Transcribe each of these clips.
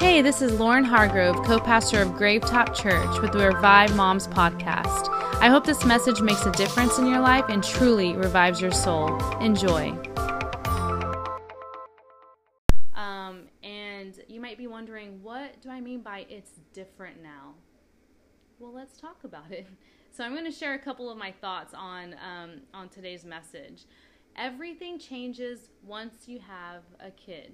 Hey, this is Lauren Hargrove, co pastor of Gravetop Church with the Revive Moms podcast. I hope this message makes a difference in your life and truly revives your soul. Enjoy. Um, and you might be wondering, what do I mean by it's different now? Well, let's talk about it. So, I'm going to share a couple of my thoughts on, um, on today's message. Everything changes once you have a kid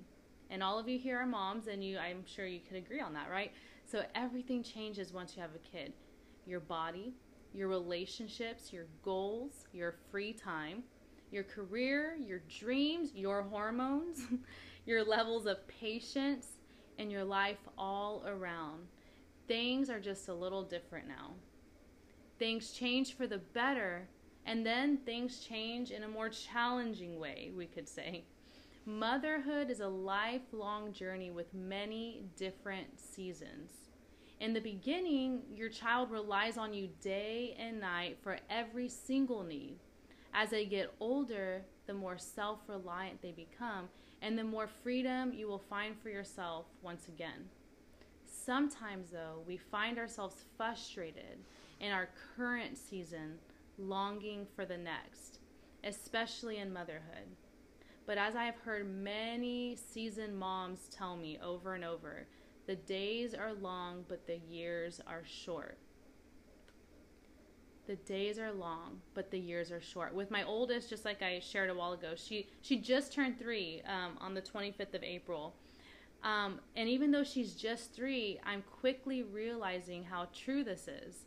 and all of you here are moms and you i'm sure you could agree on that right? So everything changes once you have a kid. Your body your relationships your goals your free time your career your dreams your hormones your levels of patience and your life all around. Things are just a little different now. Things change for the better and then things change in a more challenging way we could say Motherhood is a lifelong journey with many different seasons. In the beginning, your child relies on you day and night for every single need. As they get older, the more self reliant they become, and the more freedom you will find for yourself once again. Sometimes, though, we find ourselves frustrated in our current season, longing for the next, especially in motherhood. But as I have heard many seasoned moms tell me over and over, the days are long, but the years are short. The days are long, but the years are short. With my oldest, just like I shared a while ago, she she just turned three um, on the 25th of April. Um, and even though she's just three, I'm quickly realizing how true this is.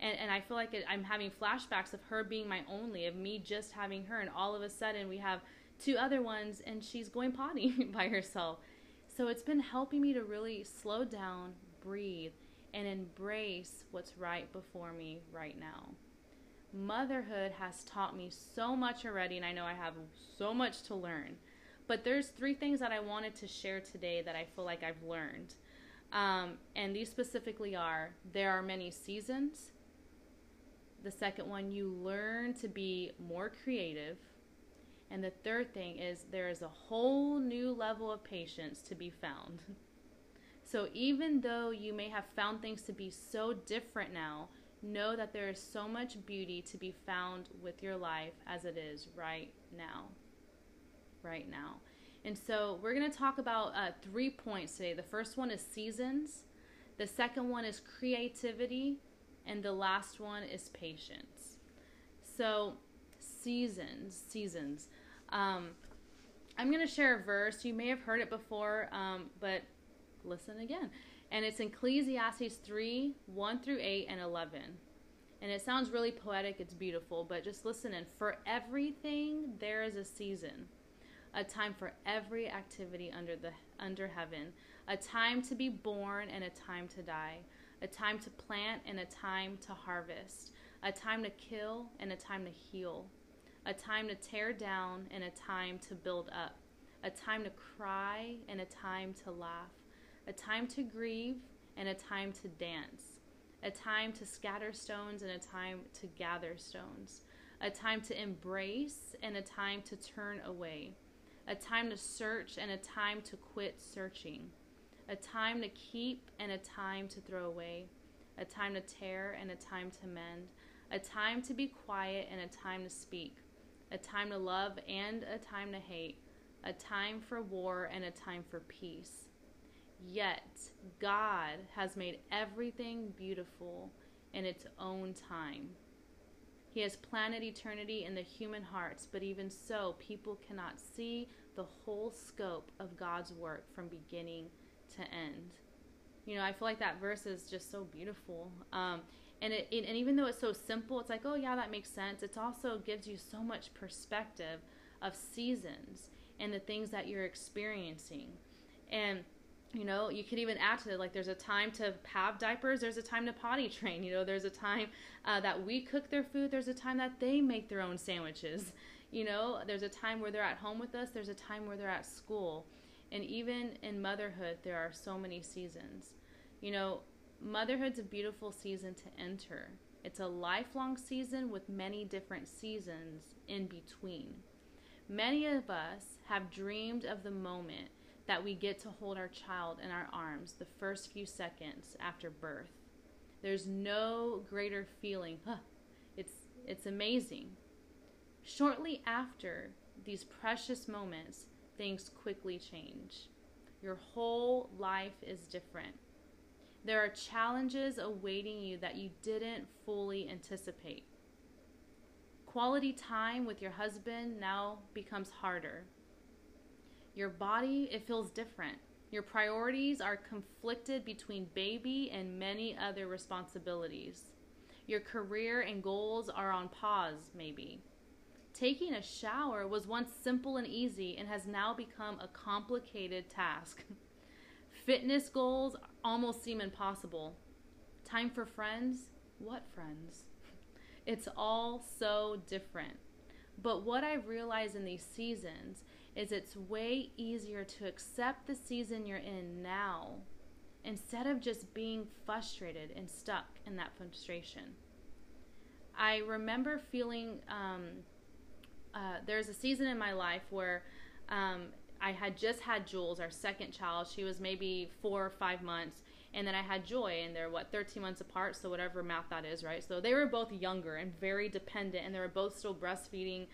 And, and I feel like it, I'm having flashbacks of her being my only, of me just having her. And all of a sudden, we have two other ones and she's going potty by herself. So it's been helping me to really slow down, breathe, and embrace what's right before me right now. Motherhood has taught me so much already, and I know I have so much to learn. But there's three things that I wanted to share today that I feel like I've learned. Um, and these specifically are there are many seasons. The second one, you learn to be more creative. And the third thing is there is a whole new level of patience to be found. So even though you may have found things to be so different now, know that there is so much beauty to be found with your life as it is right now. Right now. And so we're going to talk about uh, three points today. The first one is seasons, the second one is creativity, and the last one is patience. So seasons, seasons. Um, I'm going to share a verse. You may have heard it before, um, but listen again. And it's Ecclesiastes 3 1 through 8 and 11. And it sounds really poetic, it's beautiful, but just listen in. For everything, there is a season, a time for every activity under, the, under heaven, a time to be born and a time to die, a time to plant and a time to harvest, a time to kill and a time to heal a time to tear down and a time to build up, a time to cry and a time to laugh, a time to grieve and a time to dance, a time to scatter stones and a time to gather stones, a time to embrace and a time to turn away, a time to search and a time to quit searching, a time to keep and a time to throw away, a time to tear and a time to mend, a time to be quiet and a time to speak a time to love and a time to hate, a time for war and a time for peace. Yet, God has made everything beautiful in its own time. He has planted eternity in the human hearts, but even so, people cannot see the whole scope of God's work from beginning to end. You know, I feel like that verse is just so beautiful. Um, and it, it, and even though it's so simple it's like oh yeah that makes sense. It also gives you so much perspective of seasons and the things that you're experiencing. And you know you could even add to it like there's a time to have diapers there's a time to potty train you know there's a time uh, that we cook their food there's a time that they make their own sandwiches. You know there's a time where they're at home with us there's a time where they're at school and even in motherhood there are so many seasons you know Motherhood's a beautiful season to enter. It's a lifelong season with many different seasons in between. Many of us have dreamed of the moment that we get to hold our child in our arms the first few seconds after birth. There's no greater feeling. Huh, it's it's amazing. Shortly after these precious moments, things quickly change. Your whole life is different. There are challenges awaiting you that you didn't fully anticipate. Quality time with your husband now becomes harder. Your body, it feels different. Your priorities are conflicted between baby and many other responsibilities. Your career and goals are on pause, maybe. Taking a shower was once simple and easy and has now become a complicated task. Fitness goals almost seem impossible. Time for friends? What friends? It's all so different. But what I've realized in these seasons is it's way easier to accept the season you're in now instead of just being frustrated and stuck in that frustration. I remember feeling um, uh, there's a season in my life where um, I had just had Jules, our second child. She was maybe four or five months. And then I had Joy, and they're what, 13 months apart, so whatever math that is, right? So they were both younger and very dependent, and they were both still breastfeeding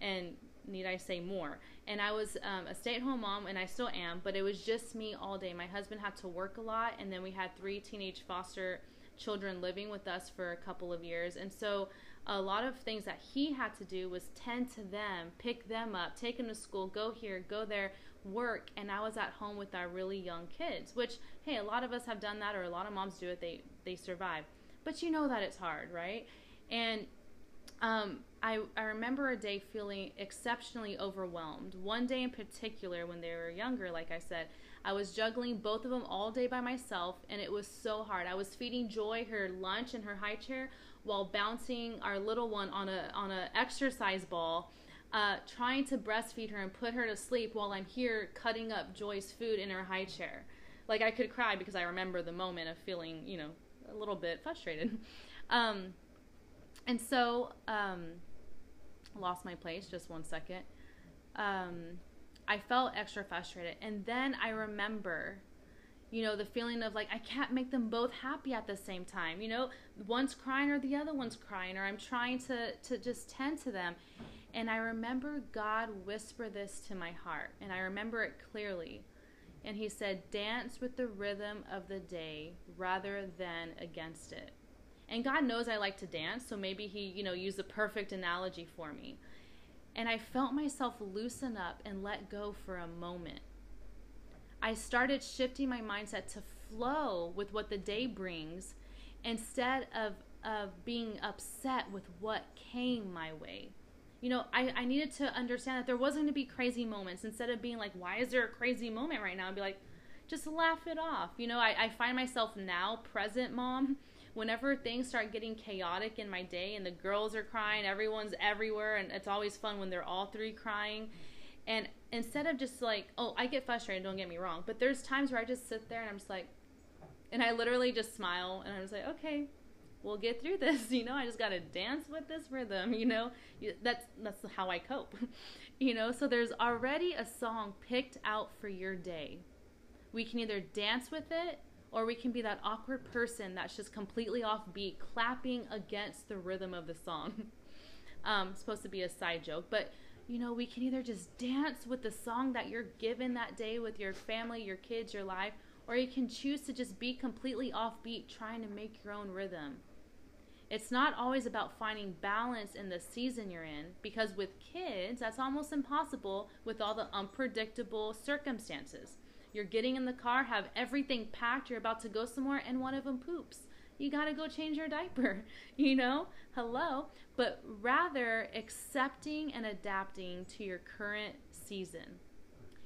and need I say more? And I was um, a stay at home mom, and I still am, but it was just me all day. My husband had to work a lot, and then we had three teenage foster children living with us for a couple of years. And so a lot of things that he had to do was tend to them, pick them up, take them to school, go here, go there, work. And I was at home with our really young kids, which, hey, a lot of us have done that, or a lot of moms do it, they, they survive. But you know that it's hard, right? And um, I, I remember a day feeling exceptionally overwhelmed. One day in particular, when they were younger, like I said, I was juggling both of them all day by myself, and it was so hard. I was feeding Joy her lunch in her high chair while bouncing our little one on a on a exercise ball, uh, trying to breastfeed her and put her to sleep while I'm here cutting up Joy's food in her high chair. Like I could cry because I remember the moment of feeling, you know, a little bit frustrated. Um, and so, um, lost my place. Just one second. Um, I felt extra frustrated, and then I remember, you know, the feeling of like I can't make them both happy at the same time. You know, one's crying or the other one's crying, or I'm trying to to just tend to them. And I remember God whisper this to my heart, and I remember it clearly. And He said, "Dance with the rhythm of the day rather than against it." And God knows I like to dance, so maybe He, you know, used the perfect analogy for me. And I felt myself loosen up and let go for a moment. I started shifting my mindset to flow with what the day brings instead of, of being upset with what came my way. You know, I, I needed to understand that there wasn't going to be crazy moments. Instead of being like, why is there a crazy moment right now? I'd be like, just laugh it off. You know, I, I find myself now, present mom, whenever things start getting chaotic in my day and the girls are crying, everyone's everywhere, and it's always fun when they're all three crying. And instead of just like, oh, I get frustrated, don't get me wrong, but there's times where I just sit there and I'm just like, and I literally just smile and I'm just like, okay, we'll get through this. You know, I just got to dance with this rhythm, you know, that's, that's how I cope, you know, so there's already a song picked out for your day. We can either dance with it or we can be that awkward person that's just completely offbeat, clapping against the rhythm of the song. um, supposed to be a side joke, but you know, we can either just dance with the song that you're given that day with your family, your kids, your life, or you can choose to just be completely offbeat, trying to make your own rhythm. It's not always about finding balance in the season you're in, because with kids, that's almost impossible with all the unpredictable circumstances. You're getting in the car, have everything packed, you're about to go somewhere, and one of them poops. You got to go change your diaper, you know? Hello. But rather accepting and adapting to your current season.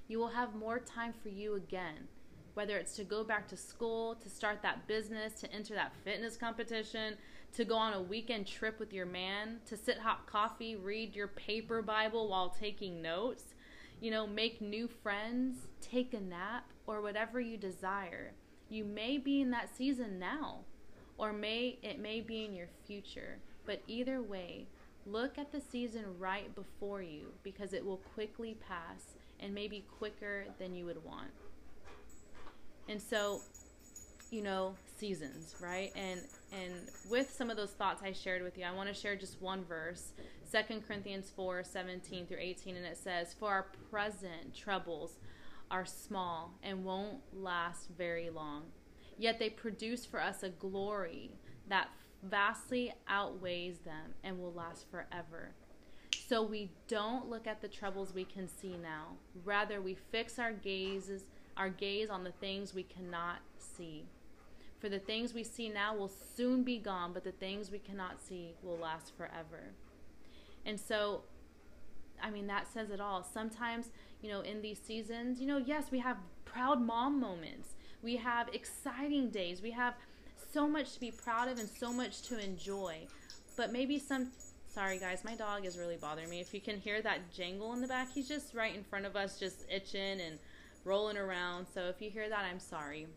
You will have more time for you again, whether it's to go back to school, to start that business, to enter that fitness competition, to go on a weekend trip with your man, to sit hot coffee, read your paper Bible while taking notes you know, make new friends, take a nap, or whatever you desire. You may be in that season now, or may it may be in your future. But either way, look at the season right before you because it will quickly pass and maybe quicker than you would want. And so, you know, seasons, right? And and with some of those thoughts I shared with you, I want to share just one verse, 2 Corinthians 4, 17 through 18, and it says, For our present troubles are small and won't last very long. Yet they produce for us a glory that vastly outweighs them and will last forever. So we don't look at the troubles we can see now. Rather, we fix our gazes, our gaze on the things we cannot see. For the things we see now will soon be gone, but the things we cannot see will last forever. And so, I mean, that says it all. Sometimes, you know, in these seasons, you know, yes, we have proud mom moments. We have exciting days. We have so much to be proud of and so much to enjoy. But maybe some Sorry, guys, my dog is really bothering me. If you can hear that jangle in the back, he's just right in front of us, just itching and rolling around. So if you hear that, I'm sorry.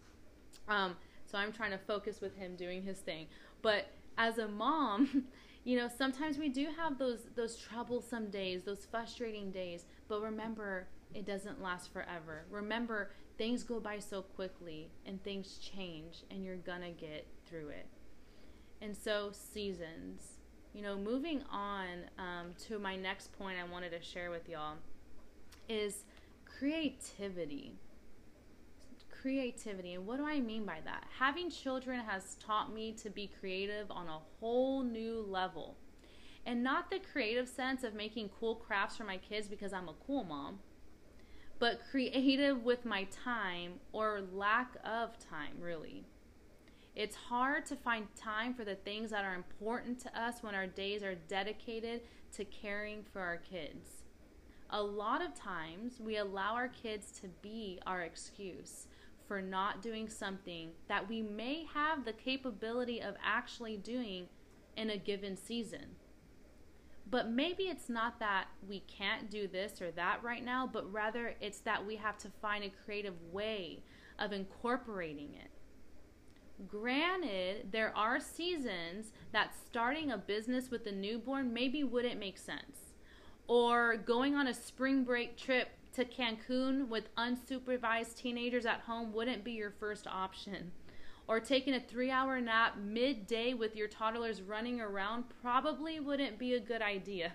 Um, so I'm trying to focus with him doing his thing. But as a mom, you know, sometimes we do have those those troublesome days, those frustrating days. But remember, it doesn't last forever. Remember, things go by so quickly and things change, and you're gonna get through it. And so, seasons you know, moving on um, to my next point I wanted to share with y'all is creativity. Creativity. And what do I mean by that? Having children has taught me to be creative on a whole new level. And not the creative sense of making cool crafts for my kids because I'm a cool mom, but creative with my time or lack of time, really. It's hard to find time for the things that are important to us when our days are dedicated to caring for our kids. A lot of times, we allow our kids to be our excuse for not doing something that we may have the capability of actually doing in a given season. But maybe it's not that we can't do this or that right now, but rather it's that we have to find a creative way of incorporating it. Granted, there are seasons that starting a business with a newborn maybe wouldn't make sense. Or going on a spring break trip to Cancun with unsupervised teenagers at home wouldn't be your first option. Or taking a three hour nap midday with your toddlers running around probably wouldn't be a good idea.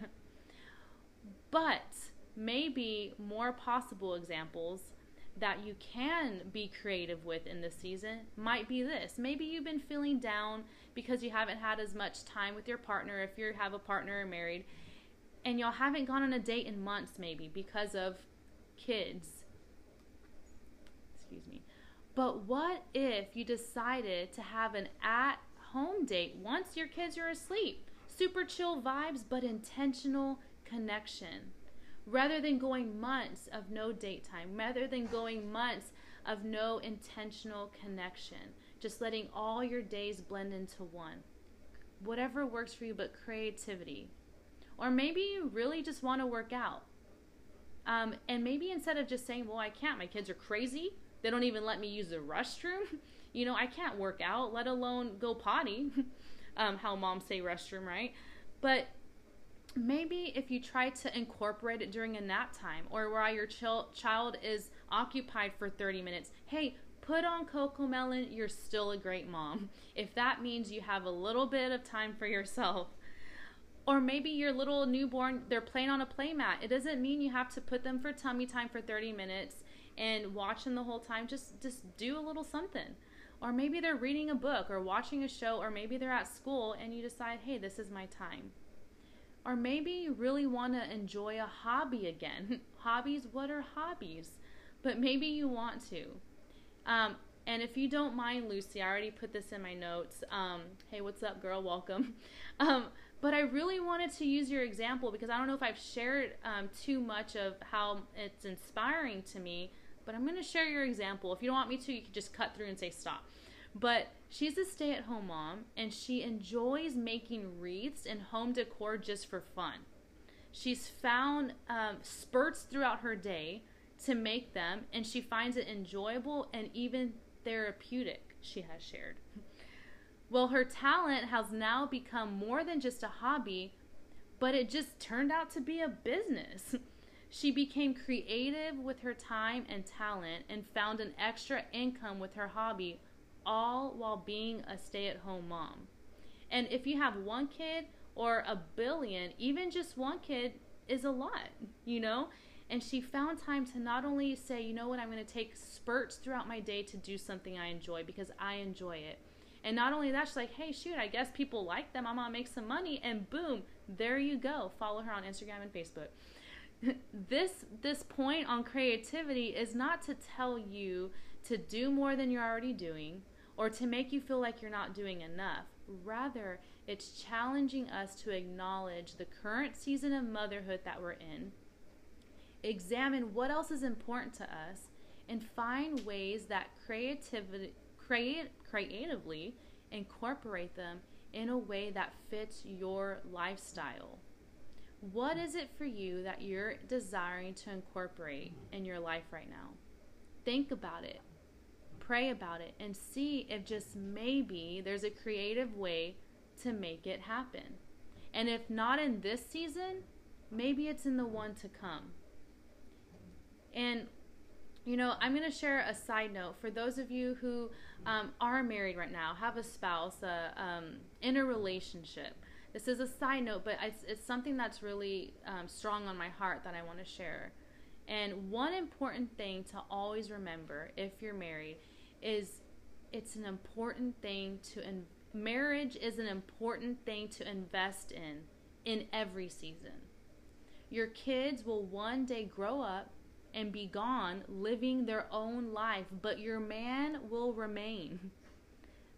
But maybe more possible examples that you can be creative with in this season might be this. Maybe you've been feeling down because you haven't had as much time with your partner if you have a partner or married and y'all haven't gone on a date in months maybe because of kids. But what if you decided to have an at home date once your kids are asleep? Super chill vibes but intentional connection rather than going months of no date time, rather than going months of no intentional connection, just letting all your days blend into one. Whatever works for you, but creativity. Or maybe you really just want to work out. Um, and maybe instead of just saying, well, I can't, my kids are crazy, they don't even let me use the restroom, you know, I can't work out, let alone go potty. um, how moms say restroom, right? But maybe if you try to incorporate it during a nap time or while your ch- child is occupied for 30 minutes, hey, put on CoComelon, you're still a great mom. If that means you have a little bit of time for yourself. Or maybe your little newborn, they're playing on a playmat. It doesn't mean you have to put them for tummy time for 30 minutes and watch them the whole time. Just just do a little something. Or maybe they're reading a book or watching a show or maybe they're at school and you decide, "Hey, this is my time." Or maybe you really want to enjoy a hobby again. hobbies, what are hobbies? But maybe you want to. Um, and if you don't mind, Lucy, I already put this in my notes. Um, hey, what's up, girl? Welcome. Um, but I really wanted to use your example because I don't know if I've shared um, too much of how it's inspiring to me. But I'm going to share your example. If you don't want me to, you can just cut through and say stop. But she's a stay at home mom and she enjoys making wreaths and home decor just for fun. She's found um, spurts throughout her day to make them and she finds it enjoyable and even therapeutic, she has shared. Well, her talent has now become more than just a hobby, but it just turned out to be a business. She became creative with her time and talent and found an extra income with her hobby, all while being a stay at home mom. And if you have one kid or a billion, even just one kid is a lot, you know? And she found time to not only say, you know what, I'm going to take spurts throughout my day to do something I enjoy because I enjoy it. And not only that, she's like, hey, shoot, I guess people like them. I'm going to make some money. And boom, there you go. Follow her on Instagram and Facebook. This this point on creativity is not to tell you to do more than you're already doing or to make you feel like you're not doing enough. Rather, it's challenging us to acknowledge the current season of motherhood that we're in, examine what else is important to us, and find ways that creativity create creatively incorporate them in a way that fits your lifestyle. What is it for you that you're desiring to incorporate in your life right now? Think about it, pray about it, and see if just maybe there's a creative way to make it happen. And if not in this season, maybe it's in the one to come. And you know, I'm going to share a side note for those of you who um, are married right now, have a spouse, uh, um, in a relationship. This is a side note, but it's, it's something that's really um, strong on my heart that I want to share. And one important thing to always remember if you're married is it's an important thing to in- marriage is an important thing to invest in in every season. Your kids will one day grow up and be gone living their own life, but your man will remain.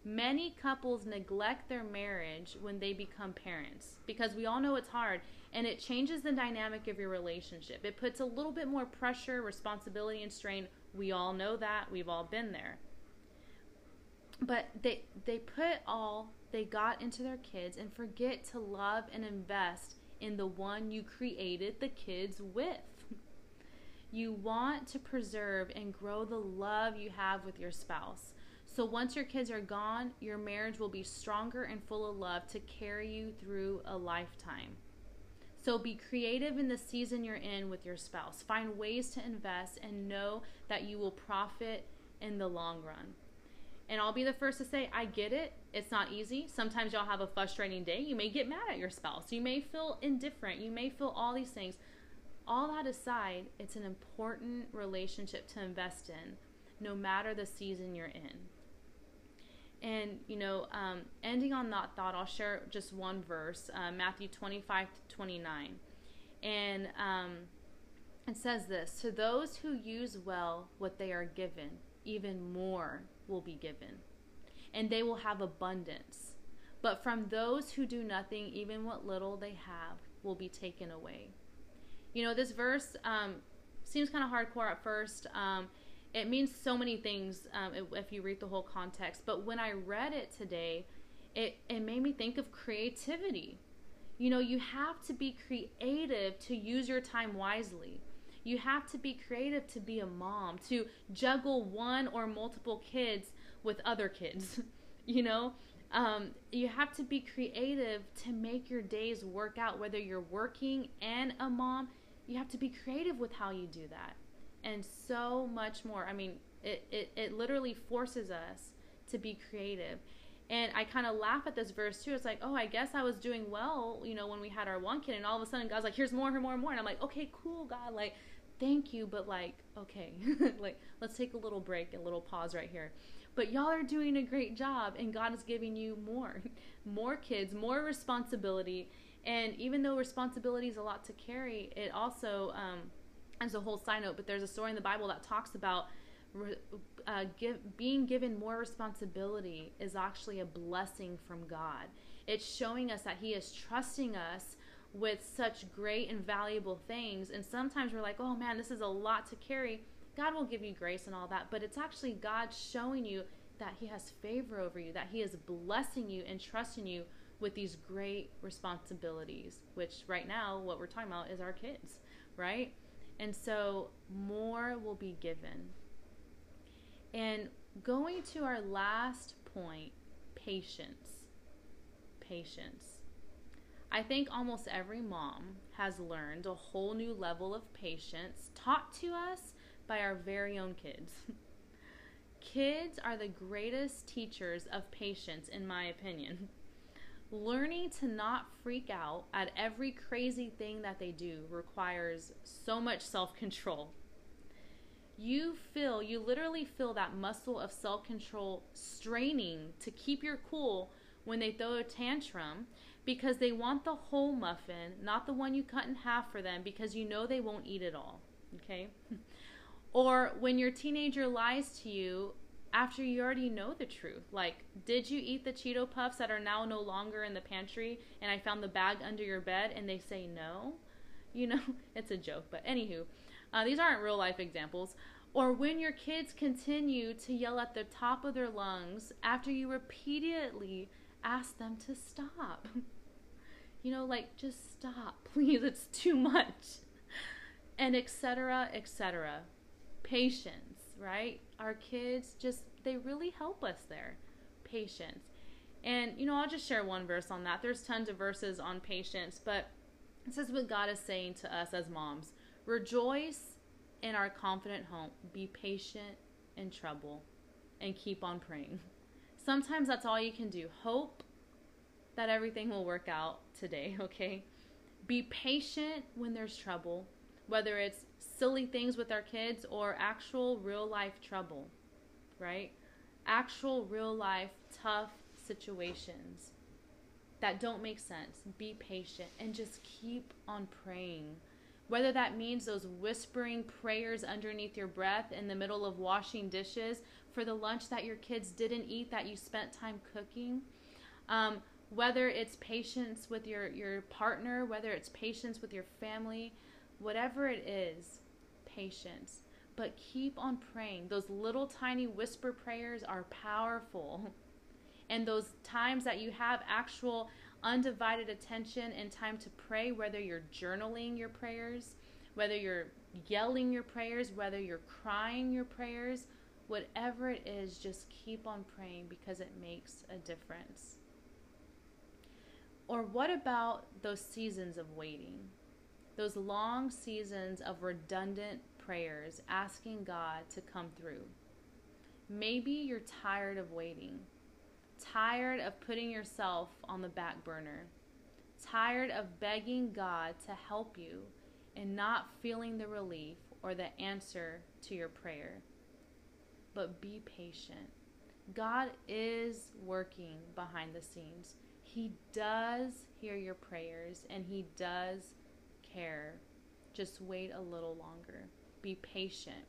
Many couples neglect their marriage when they become parents because we all know it's hard and it changes the dynamic of your relationship. It puts a little bit more pressure, responsibility, and strain. We all know that. We've all been there. But they they put all they got into their kids and forget to love and invest in the one you created the kids with. You want to preserve and grow the love you have with your spouse. So once your kids are gone, your marriage will be stronger and full of love to carry you through a lifetime. So be creative in the season you're in with your spouse. Find ways to invest and know that you will profit in the long run. And I'll be the first to say, I get it. It's not easy. Sometimes y'all have a frustrating day. You may get mad at your spouse. You may feel indifferent. You may feel all these things all that aside, it's an important relationship to invest in, no matter the season you're in. And, you know, um, ending on that thought, I'll share just one verse uh, Matthew 25 to 29. And um, it says this To those who use well what they are given, even more will be given, and they will have abundance. But from those who do nothing, even what little they have will be taken away. You know, this verse um, seems kind of hardcore at first. Um, it means so many things um, if you read the whole context. But when I read it today, it, it made me think of creativity. You know, you have to be creative to use your time wisely. You have to be creative to be a mom, to juggle one or multiple kids with other kids. you know, um, you have to be creative to make your days work out, whether you're working and a mom you have to be creative with how you do that and so much more. I mean it, it, it literally forces us to be creative. And i kind of laugh at this verse too. It's like oh i guess i was doing well you know when we had our one kid and all of a sudden god's like here's more and more and more and i'm like okay cool god like thank you but like okay like let's take a little break a little pause right here. But y'all are doing a great job and god is giving you more more kids more responsibility. And even though responsibility is a lot to carry, it also, um, as a whole side note, but there's a story in the Bible that talks about uh, give, being given more responsibility is actually a blessing from God. It's showing us that He is trusting us with such great and valuable things. And sometimes we're like, oh man, this is a lot to carry. God will give you grace and all that, but it's actually God showing you that He has favor over you, that He is blessing you and trusting you with these great responsibilities, which right now, what we're talking about is our kids, right? And so more will be given. And going to our last point patience. Patience. I think almost every mom has learned a whole new level of patience taught to us by our very own kids. kids are the greatest teachers of patience, in my opinion. Learning to not freak out at every crazy thing that they do requires so much self control. You feel, you literally feel that muscle of self control straining to keep your cool when they throw a tantrum because they want the whole muffin, not the one you cut in half for them because you know they won't eat it all. Okay? or when your teenager lies to you after you already know the truth. Like, did you eat the Cheeto Puffs that are now no longer in the pantry and I found the bag under your bed and they say no? You know, it's a joke, but anywho, uh, these aren't real life examples. Or when your kids continue to yell at the top of their lungs after you repeatedly ask them to stop. you know, like just stop, please. It's too much. And etc. etc. Patience, right? Our kids just they really help us there. Patience. And you know, I'll just share one verse on that. There's tons of verses on patience, but this is what God is saying to us as moms. Rejoice in our confident home. Be patient in trouble and keep on praying. Sometimes that's all you can do. Hope that everything will work out today, okay? Be patient when there's trouble, whether it's silly things with our kids or actual real life trouble, right? Actual real life tough situations that don't make sense. Be patient and just keep on praying. Whether that means those whispering prayers underneath your breath in the middle of washing dishes for the lunch that your kids didn't eat that you spent time cooking. Um, whether it's patience with your, your partner, whether it's patience with your family, whatever it is, patience. But keep on praying. Those little tiny whisper prayers are powerful. And those times that you have actual undivided attention and time to pray, whether you're journaling your prayers, whether you're yelling your prayers, whether you're crying your prayers, whatever it is, just keep on praying because it makes a difference. Or what about those seasons of waiting? Those long seasons of redundant prayers asking God to come through. Maybe you're tired of waiting, tired of putting yourself on the back burner, tired of begging God to help you and not feeling the relief or the answer to your prayer but be patient. God is working behind the scenes. He does hear your prayers and He does care. Just wait a little longer. Be patient.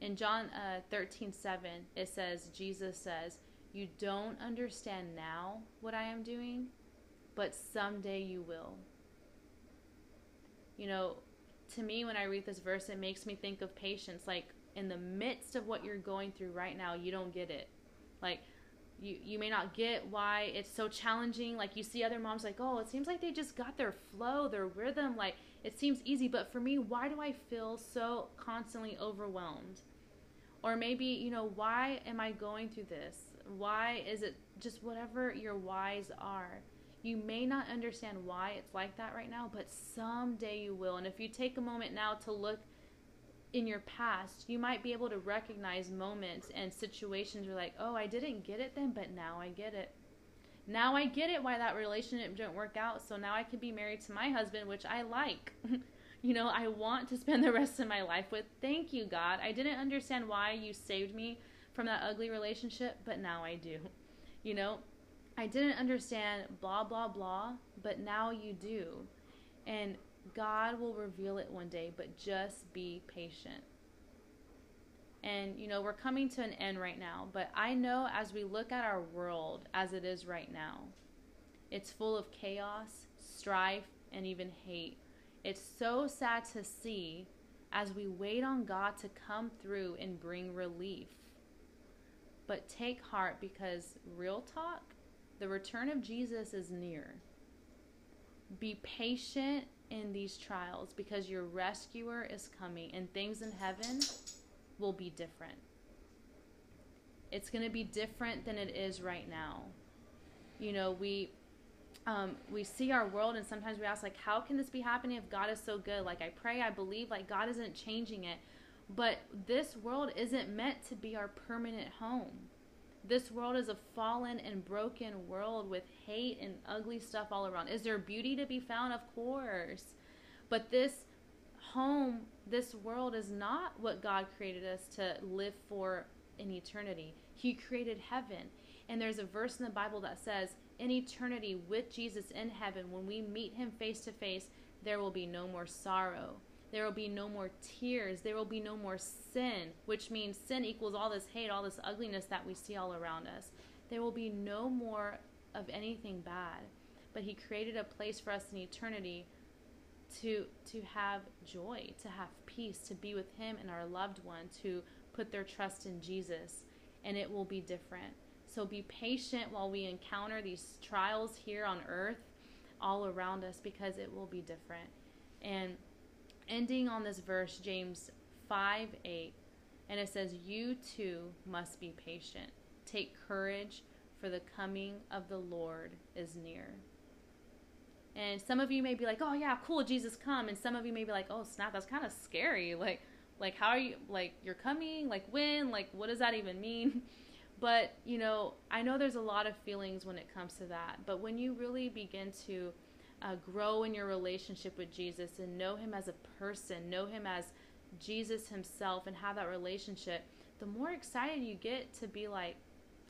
In John uh, 13 7, it says, Jesus says, You don't understand now what I am doing, but someday you will. You know, to me, when I read this verse, it makes me think of patience. Like, in the midst of what you're going through right now, you don't get it. Like you you may not get why it's so challenging. Like you see other moms like, "Oh, it seems like they just got their flow, their rhythm, like it seems easy, but for me, why do I feel so constantly overwhelmed?" Or maybe, you know, why am I going through this? Why is it just whatever your whys are? You may not understand why it's like that right now, but someday you will. And if you take a moment now to look in your past, you might be able to recognize moments and situations where, like, oh, I didn't get it then, but now I get it. Now I get it why that relationship didn't work out. So now I can be married to my husband, which I like. you know, I want to spend the rest of my life with. Thank you, God. I didn't understand why you saved me from that ugly relationship, but now I do. You know, I didn't understand blah, blah, blah, but now you do. And God will reveal it one day, but just be patient. And, you know, we're coming to an end right now, but I know as we look at our world as it is right now, it's full of chaos, strife, and even hate. It's so sad to see as we wait on God to come through and bring relief. But take heart because, real talk, the return of Jesus is near. Be patient in these trials because your rescuer is coming and things in heaven will be different. It's going to be different than it is right now. You know, we um, we see our world and sometimes we ask like how can this be happening if god is so good like i pray i believe like god isn't changing it but this world isn't meant to be our permanent home this world is a fallen and broken world with hate and ugly stuff all around. Is there beauty to be found? Of course. But this home this world is not what god created us to live for in eternity. He created heaven. And there's a verse in the bible that says in eternity with Jesus in heaven, when we meet him face to face, there will be no more sorrow. There will be no more tears. There will be no more sin, which means sin equals all this hate, all this ugliness that we see all around us. There will be no more of anything bad. But he created a place for us in eternity to to have joy, to have peace, to be with him and our loved one, to put their trust in Jesus, and it will be different. So be patient while we encounter these trials here on earth all around us because it will be different. And ending on this verse, James 5 8, and it says, You too must be patient. Take courage, for the coming of the Lord is near. And some of you may be like, "Oh yeah, cool, Jesus come," and some of you may be like, "Oh snap, that's kind of scary." Like, like how are you? Like you're coming? Like when? Like what does that even mean? But, you know, I know there's a lot of feelings when it comes to that. But when you really begin to uh, grow in your relationship with Jesus and know Him as a person, know Him as Jesus Himself, and have that relationship, the more excited you get to be like,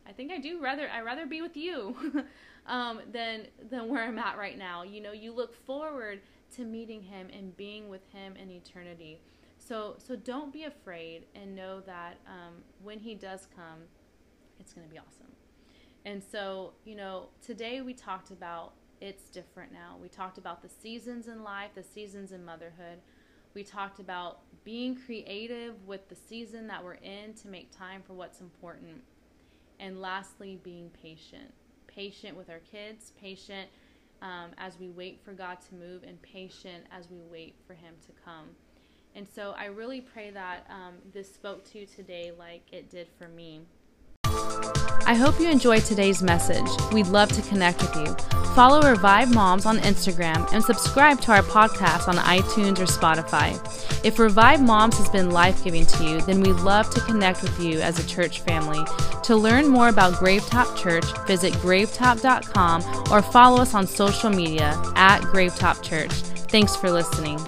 I think I do rather I rather be with you um, than than where I'm at right now. You know, you look forward to meeting Him and being with Him in eternity. So so don't be afraid and know that um, when He does come, it's going to be awesome. And so, you know, today we talked about it's different now. We talked about the seasons in life, the seasons in motherhood. We talked about being creative with the season that we're in to make time for what's important. And lastly, being patient. Patient with our kids, patient um, as we wait for God to move, and patient as we wait for Him to come. And so I really pray that um, this spoke to you today like it did for me. I hope you enjoyed today's message. We'd love to connect with you. Follow Revive Moms on Instagram and subscribe to our podcast on iTunes or Spotify. If Revive Moms has been life giving to you, then we'd love to connect with you as a church family. To learn more about Gravetop Church, visit gravetop.com or follow us on social media at Gravetop Church. Thanks for listening.